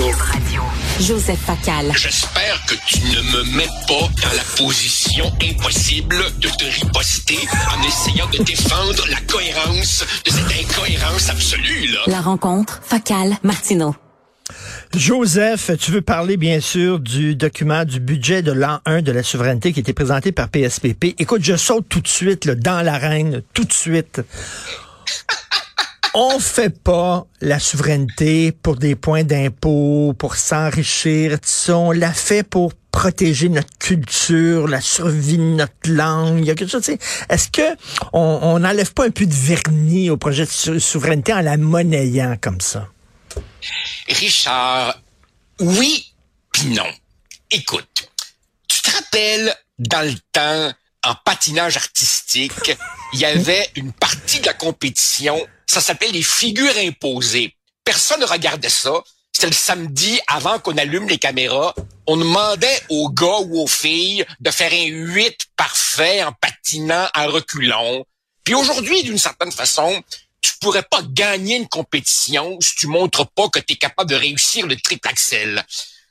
Radio. Joseph Facal. J'espère que tu ne me mets pas dans la position impossible de te riposter en essayant de défendre la cohérence de cette incohérence absolue, là. La rencontre Facal-Martineau. Joseph, tu veux parler bien sûr du document du budget de l'an 1 de la souveraineté qui a été présenté par PSPP. Écoute, je saute tout de suite là, dans l'arène, tout de suite. On fait pas la souveraineté pour des points d'impôt, pour s'enrichir, On l'a fait pour protéger notre culture, la survie de notre langue. Il y a quelque chose, est-ce que on n'enlève pas un peu de vernis au projet de souveraineté en la monnayant comme ça? Richard, oui, puis non. Écoute, tu te rappelles dans le temps, en patinage artistique, il y avait une partie de la compétition, ça s'appelait les figures imposées. Personne ne regardait ça. C'était le samedi avant qu'on allume les caméras. On demandait aux gars ou aux filles de faire un 8 parfait en patinant en reculons. Puis aujourd'hui, d'une certaine façon, tu pourrais pas gagner une compétition si tu montres pas que tu es capable de réussir le triple axel.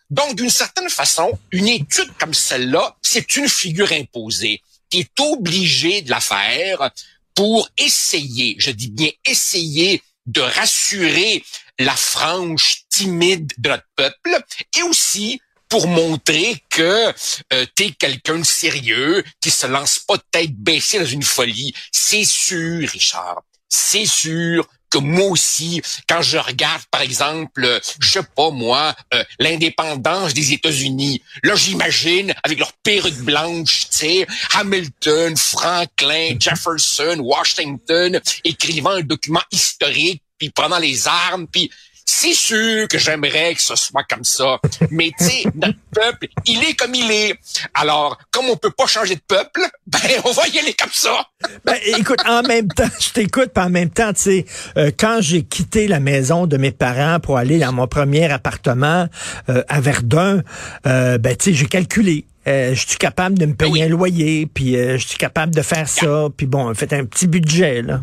Donc, d'une certaine façon, une étude comme celle-là, c'est une figure imposée. Tu es obligé de la faire pour essayer, je dis bien essayer, de rassurer la frange timide de notre peuple et aussi pour montrer que euh, tu es quelqu'un de sérieux, qui se lance pas tête baissée dans une folie. C'est sûr, Richard c'est sûr que moi aussi, quand je regarde, par exemple, je sais pas moi, euh, l'indépendance des États-Unis, là j'imagine avec leurs perruques blanches, tu sais, Hamilton, Franklin, Jefferson, Washington, écrivant un document historique, puis prenant les armes, puis c'est sûr que j'aimerais que ce soit comme ça. Mais tu sais, notre peuple, il est comme il est. Alors, comme on peut pas changer de peuple, ben on va y aller comme ça. Ben, écoute, en même temps, je t'écoute, en même temps, tu sais, euh, quand j'ai quitté la maison de mes parents pour aller dans mon premier appartement euh, à Verdun, euh, ben tu sais, j'ai calculé. je suis capable de me payer un loyer, puis je suis capable de faire ça, puis bon, fait un petit budget là.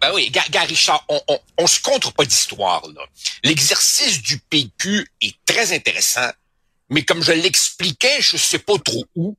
Ben oui, Gary Richard, on, on, se contre pas d'histoire. là. L'exercice du PQ est très intéressant, mais comme je l'expliquais, je sais pas trop où,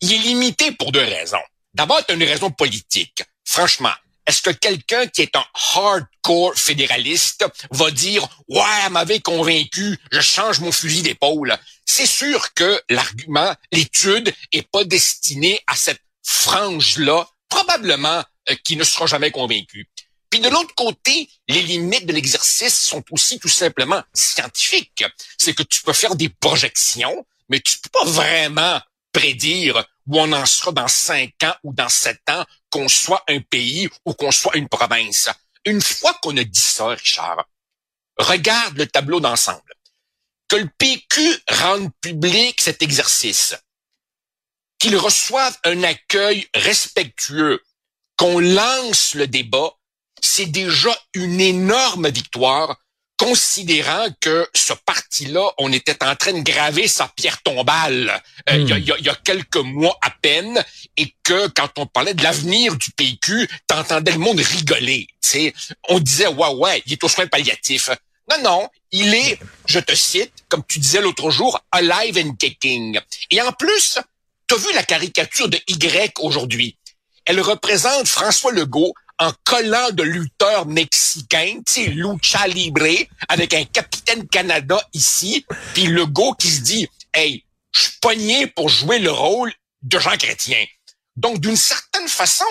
il est limité pour deux raisons. D'abord, tu une raison politique. Franchement, est-ce que quelqu'un qui est un hardcore fédéraliste va dire ouais, m'avait convaincu, je change mon fusil d'épaule C'est sûr que l'argument, l'étude est pas destinée à cette frange-là, probablement euh, qui ne sera jamais convaincu. Puis de l'autre côté, les limites de l'exercice sont aussi tout simplement scientifiques. C'est que tu peux faire des projections, mais tu peux pas vraiment prédire où on en sera dans cinq ans ou dans sept ans, qu'on soit un pays ou qu'on soit une province. Une fois qu'on a dit ça, Richard, regarde le tableau d'ensemble. Que le PQ rende public cet exercice, qu'il reçoive un accueil respectueux, qu'on lance le débat, c'est déjà une énorme victoire, considérant que ce parti-là, on était en train de graver sa pierre tombale euh, il, y a, hmm. quelques mois à peine, et que quand on parlait de l'avenir du PQ, t'entendais le monde rigoler. sais, On disait, ouais, ouais, il est au soin palliatif. Non, non, il est, je te cite, comme tu disais l'autre jour, alive and kicking. Et en plus, t'as vu la caricature de Y aujourd'hui? Elle représente François Legault en collant de lutteurs mexicains, tu sais, lucha libre, avec un capitaine Canada ici, puis le go qui se dit, hey, je suis pogné pour jouer le rôle de Jean Chrétien. Donc, d'une certaine façon,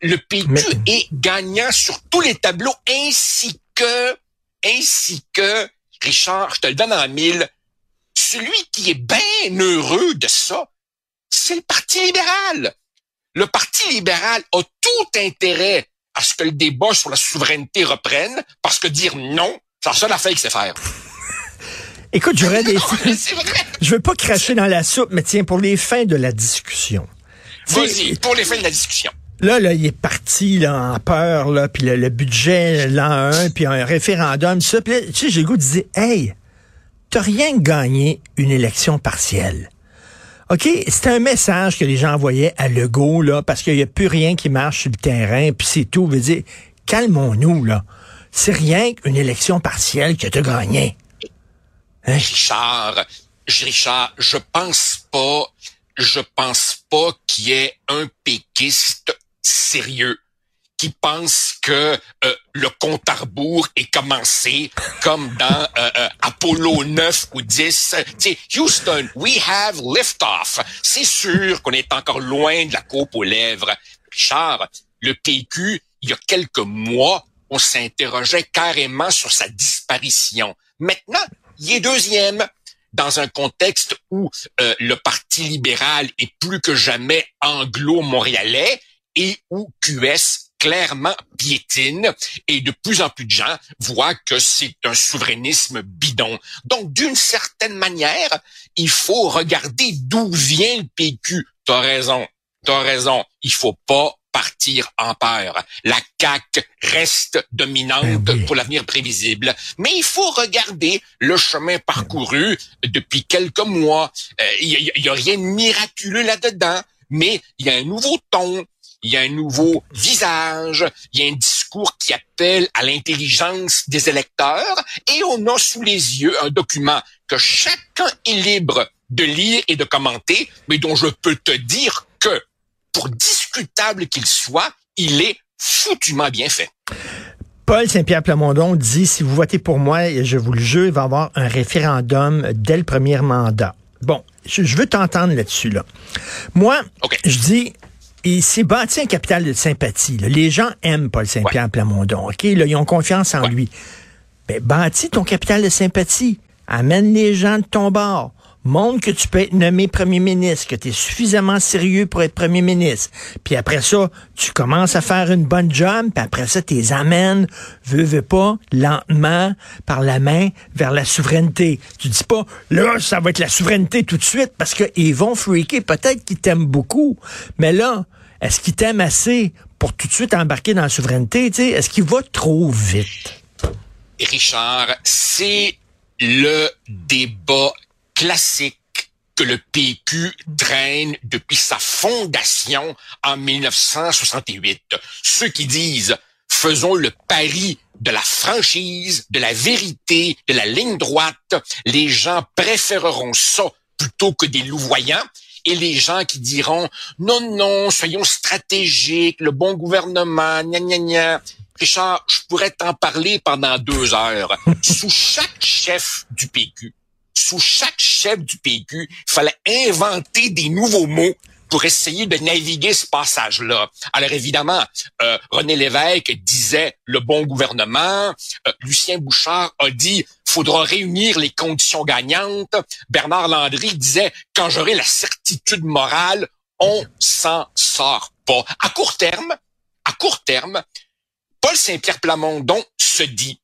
le PQ est gagnant sur tous les tableaux, ainsi que, ainsi que, Richard, je te le donne en mille, celui qui est bien heureux de ça, c'est le Parti libéral. Le Parti libéral a tout intérêt à ce que le débat sur la souveraineté reprenne, parce que dire non, c'est la seule affaire qu'il sait faire. Écoute, j'aurais des... Je veux pas cracher dans la soupe, mais tiens, pour les fins de la discussion. Vas-y, pour les fins de la discussion. Là, là, il est parti là, en peur, là, puis le, budget l'an 1, puis un référendum, ça. Puis tu sais, j'ai le goût de dire, hey, t'as rien gagné une élection partielle. OK, c'est un message que les gens envoyaient à Legault, là, parce qu'il n'y a plus rien qui marche sur le terrain, puis c'est tout. Veut dire, calmons-nous, là. C'est rien qu'une élection partielle que tu as gagné. Hein? Richard, Richard, je pense pas, je pense pas qu'il y ait un péquiste sérieux qui pense que euh, le compte à rebours est commencé comme dans euh, euh, Apollo 9 ou 10. T'sais, Houston, we have liftoff. C'est sûr qu'on est encore loin de la coupe aux lèvres. Richard, le PQ, il y a quelques mois, on s'interrogeait carrément sur sa disparition. Maintenant, il est deuxième dans un contexte où le Parti libéral est plus que jamais anglo-montréalais et où QS clairement piétine et de plus en plus de gens voient que c'est un souverainisme bidon. Donc, d'une certaine manière, il faut regarder d'où vient le PQ. T'as raison, t'as raison. Il faut pas partir en peur. La CAC reste dominante ben pour l'avenir prévisible, mais il faut regarder le chemin parcouru depuis quelques mois. Euh, il y, a rien de miraculeux là-dedans, mais il y a un nouveau ton, il y a un nouveau visage, il y a un discours qui appelle à l'intelligence des électeurs et on a sous les yeux un document que chacun est libre de lire et de commenter, mais dont je peux te dire que, pour discutable qu'il soit, il est foutument bien fait. Paul Saint-Pierre Plamondon dit, si vous votez pour moi, je vous le jure, il va y avoir un référendum dès le premier mandat. Bon, je, veux t'entendre là-dessus. Là. Moi, je dis, il s'est bâti un capital de sympathie. Les gens aiment Paul Saint-Pierre Plamondon. OK? ils ont confiance en lui. Ben, bâtis ton capital de sympathie. Amène les gens de ton bord montre que tu peux être nommé premier ministre, que tu es suffisamment sérieux pour être premier ministre. Puis après ça, tu commences à faire une bonne job, puis après ça, tu les amènes, veux, pas, lentement, par la main, vers la souveraineté. Tu dis pas, là, ça va être la souveraineté tout de suite, parce qu'ils vont freaker. Peut-être qu'ils t'aiment beaucoup, mais là, est-ce qu'ils t'aiment assez pour tout de suite embarquer dans la souveraineté? Est-ce qu'il va trop vite? Richard, c'est le débat classique que le PQ traîne depuis sa fondation en 1968. Ceux qui disent faisons le pari de la franchise, de la vérité, de la ligne droite, les gens préféreront ça plutôt que des louvoyants. Et les gens qui diront non, non, soyons stratégiques, le bon gouvernement, gna gna gna. Richard, je pourrais t'en parler pendant deux heures. Sous chaque chef du PQ, sous chaque chef du PQ, il fallait inventer des nouveaux mots pour essayer de naviguer ce passage-là. Alors évidemment, euh, René Lévesque disait le bon gouvernement, euh, Lucien Bouchard a dit faudra réunir les conditions gagnantes, Bernard Landry disait quand j'aurai la certitude morale, on s'en sort pas. À court terme, à court terme, Paul Saint-Pierre Plamondon se dit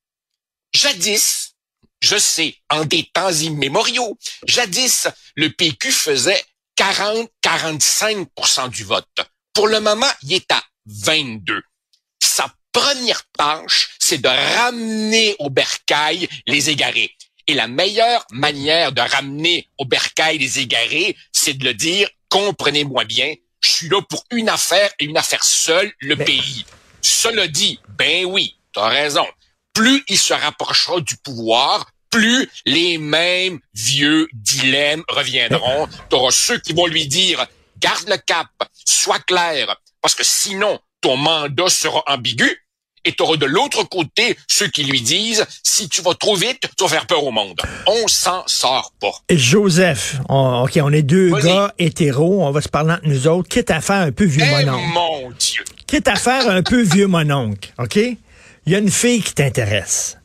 jadis je sais, en des temps immémoriaux, jadis, le PQ faisait 40-45% du vote. Pour le moment, il est à 22. Sa première tâche, c'est de ramener au bercail les égarés. Et la meilleure manière de ramener au bercail les égarés, c'est de le dire, comprenez-moi bien, je suis là pour une affaire et une affaire seule, le pays. Cela dit, ben oui, tu as raison plus il se rapprochera du pouvoir, plus les mêmes vieux dilemmes reviendront. Tu auras ceux qui vont lui dire, garde le cap, sois clair, parce que sinon, ton mandat sera ambigu. Et tu auras de l'autre côté ceux qui lui disent, si tu vas trop vite, tu vas faire peur au monde. On s'en sort pas. Joseph, OK, on est deux gars hétéros, on va se parler entre nous autres, quitte à faire un peu vieux eh, mononcle. mon Dieu! Quitte à faire un peu vieux mononcle, OK? Il y a une fille qui t'intéresse.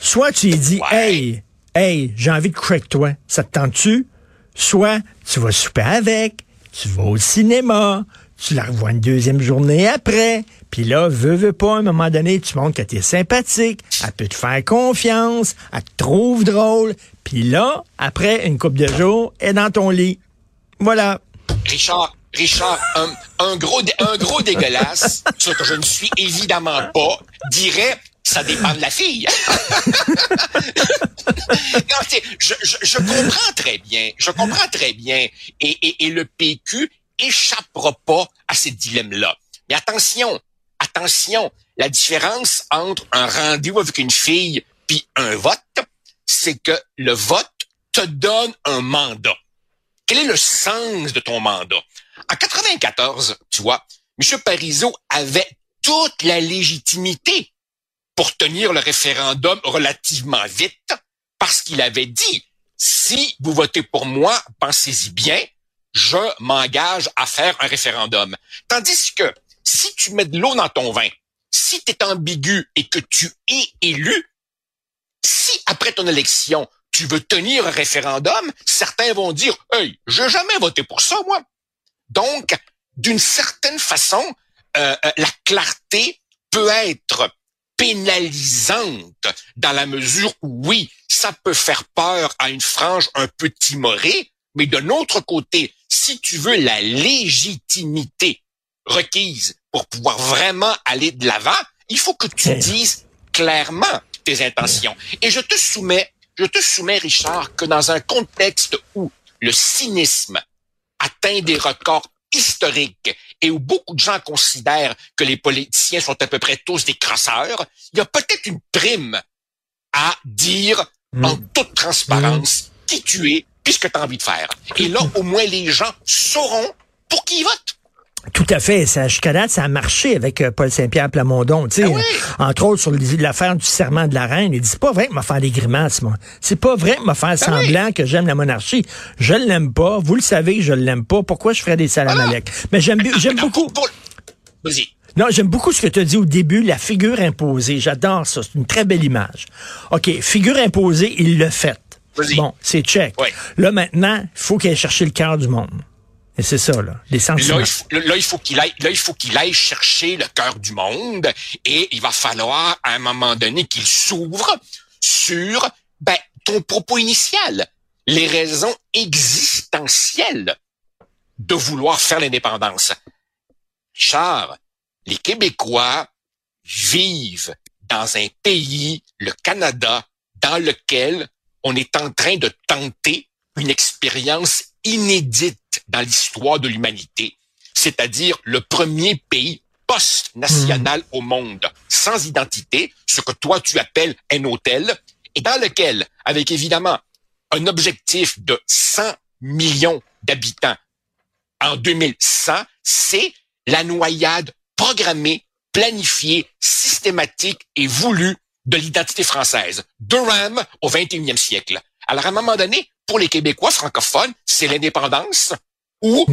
Soit tu lui dis, hey, hey, j'ai envie de crack toi, ça te tente-tu? Soit tu vas souper avec, tu vas au cinéma, tu la revois une deuxième journée après, puis là, veux, veux pas, à un moment donné, tu montres que tu es sympathique, elle peut te faire confiance, elle te trouve drôle, puis là, après une couple de jours, elle est dans ton lit. Voilà. Richard, Richard, un, gros, un gros dégueulasse, ce que je ne suis évidemment pas, dirait ça dépend de la fille. je, comprends très bien, je comprends très bien, et le PQ échappera pas à ces dilemmes-là. Mais attention, attention, la différence entre un rendez-vous avec une fille puis un vote, c'est que le vote te donne un mandat? Quel est le sens de ton mandat? En 94, tu vois, M. Parizeau avait toute la légitimité pour tenir le référendum relativement vite parce qu'il avait dit, si vous votez pour moi, pensez-y bien, je m'engage à faire un référendum. Tandis que si tu mets de l'eau dans ton vin, si tu es ambigu et que tu es élu, si après ton élection, tu veux tenir un référendum, certains vont dire, hey, je n'ai jamais voté pour ça, moi. Donc, d'une certaine façon, euh, euh, la clarté peut être pénalisante dans la mesure où, oui, ça peut faire peur à une frange un peu timorée, mais de l'autre côté, si tu veux la légitimité requise pour pouvoir vraiment aller de l'avant, il faut que tu dises clairement tes intentions. Et je te soumets, je te soumets, Richard, que dans un contexte où le cynisme atteint des records historiques et où beaucoup de gens considèrent que les politiciens sont à peu près tous des crasseurs, il y a peut-être une prime à dire mm. en toute transparence mm. qui tu es, puisque tu as envie de faire. Et là, au moins, les gens sauront pour qui ils votent. Tout à fait. Ça, jusqu'à date, ça a marché avec euh, Paul Saint-Pierre Plamondon. Tu sais, ben Entre autres, sur l'affaire du serment de la reine, il dit, c'est pas vrai que m'a faire des grimaces, moi. C'est pas vrai que m'a faire ben semblant que j'aime la monarchie. Je l'aime pas. Vous le savez, je l'aime pas. Pourquoi je ferais des salamalek? Mais j'aime, j'aime beaucoup. Vas-y. Non, j'aime beaucoup ce que tu as dit au début, la figure imposée. J'adore ça. C'est une très belle image. OK, figure imposée, il l'a fait. Bon, c'est check. Là, maintenant, il faut qu'il aille chercher le cœur du monde. Et c'est ça, là, les. Là, il faut, qu'il aille, là, il faut qu'il aille chercher le cœur du monde et il va falloir, à un moment donné, qu'il s'ouvre sur, ben, ton propos initial. Les raisons existentielles de vouloir faire l'indépendance. Richard, les Québécois vivent dans un pays, le Canada, dans lequel on est en train de tenter une expérience inédite dans l'histoire de l'humanité, c'est-à-dire le premier pays post-national au monde, sans identité, ce que toi tu appelles un hôtel, et dans lequel, avec évidemment un objectif de 100 millions d'habitants en 2100, c'est la noyade programmée, planifiée, systématique et voulue de l'identité française. Durham au 21e siècle. Alors, à un moment donné, pour les Québécois francophones, c'est l'indépendance ou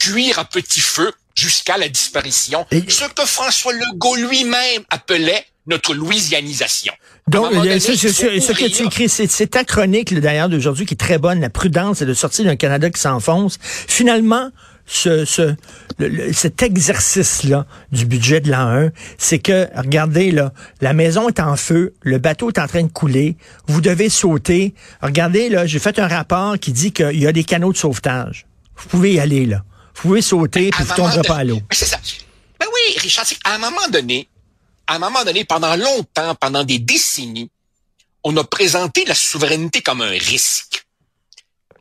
cuire à petit feu jusqu'à la disparition. Ce que François Legault lui-même appelait notre louisianisation. Donc, ce, que tu écris, c'est ta chronique d'ailleurs d'aujourd'hui qui est très bonne, la prudence et de sortir d'un Canada qui s'enfonce. Finalement, ce, ce cet exercice-là du budget de l'an 1, c'est que, regardez, là, la maison est en feu, le bateau est en train de couler, vous devez sauter. Regardez, là, j'ai fait un rapport qui dit qu'il y a des canaux de sauvetage. Vous pouvez y aller, là. Vous pouvez sauter, puis vous ne tomberez pas à l'eau. C'est ça. Ben oui, Richard, à un moment donné, à un moment donné, pendant longtemps, pendant des décennies, on a présenté la souveraineté comme un risque.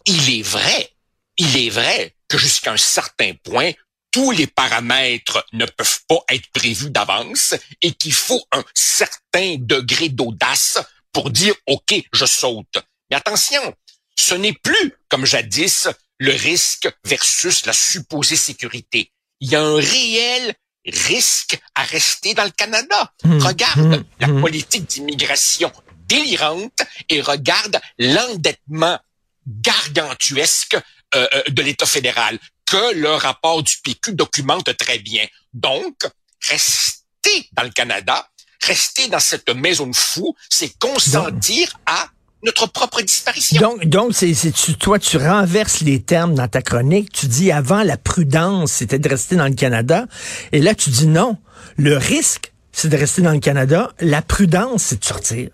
Il est vrai, il est vrai que jusqu'à un certain point, tous les paramètres ne peuvent pas être prévus d'avance et qu'il faut un certain degré d'audace pour dire OK, je saute. Mais attention, ce n'est plus comme jadis le risque versus la supposée sécurité. Il y a un réel risque à rester dans le Canada. Mmh, regarde mmh, la mmh. politique d'immigration délirante et regarde l'endettement gargantuesque euh, euh, de l'État fédéral que le rapport du PQ documente très bien. Donc, rester dans le Canada, rester dans cette maison de fou, c'est consentir à notre propre disparition. Donc, donc c'est, toi, tu renverses les termes dans ta chronique. Tu dis avant la prudence, c'était de rester dans le Canada, et là tu dis non. Le risque, c'est de rester dans le Canada. La prudence, c'est de sortir.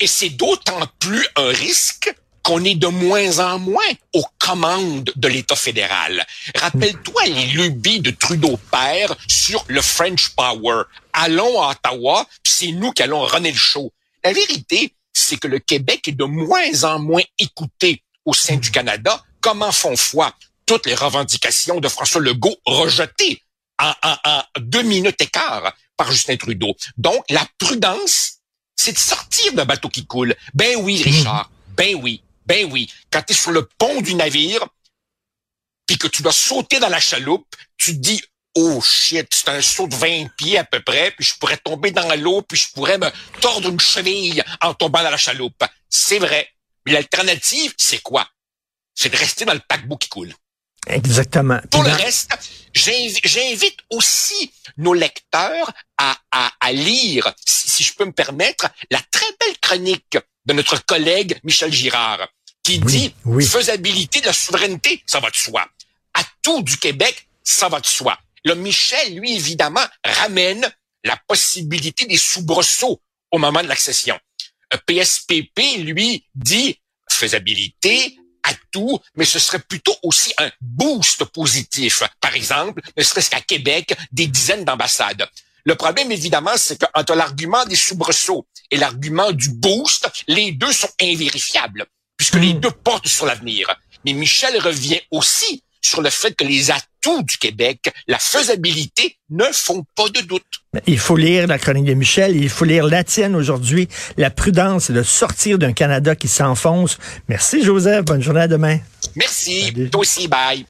Et c'est d'autant plus un risque qu'on est de moins en moins aux commandes de l'État fédéral. Rappelle-toi les lubies de Trudeau père sur le French Power. Allons à Ottawa, c'est nous qui allons runner le show. La vérité, c'est que le Québec est de moins en moins écouté au sein du Canada. Comment font foi toutes les revendications de François Legault rejetées en, en deux minutes et quart par Justin Trudeau? Donc, la prudence, c'est de sortir d'un bateau qui coule. Ben oui, Richard, ben oui Ben oui, quand tu es sur le pont du navire, puis que tu dois sauter dans la chaloupe, tu te dis oh shit, c'est un saut de 20 pieds à peu près, puis je pourrais tomber dans l'eau, puis je pourrais me tordre une cheville en tombant dans la chaloupe. C'est vrai. Mais l'alternative, c'est quoi? C'est de rester dans le paquebot qui coule. Exactement. Pour le reste, j'invite aussi nos lecteurs à, à, à lire, si, je peux me permettre, la très belle chronique de notre collègue Michel Girard, qui dit faisabilité de la souveraineté, ça va de soi. À tout du Québec, ça va de soi. Le Michel, lui, évidemment, ramène la possibilité des soubresauts au moment de l'accession. PSPP, euh, lui, dit faisabilité, à tout, mais ce serait plutôt aussi un boost positif. Par exemple, ne serait-ce qu'à Québec, des dizaines d'ambassades. Le problème, évidemment, c'est qu'entre l'argument des soubresauts et l'argument du boost, les deux sont invérifiables, puisque les hmm. deux portent sur l'avenir. Mais Michel revient aussi sur le fait que les atouts du Québec, la faisabilité, ne font pas de doute. Il faut lire la chronique de Michel, il faut lire la tienne aujourd'hui. La prudence, c'est de sortir d'un Canada qui s'enfonce. Merci Joseph, bonne journée à demain. Merci, toi aussi, bye.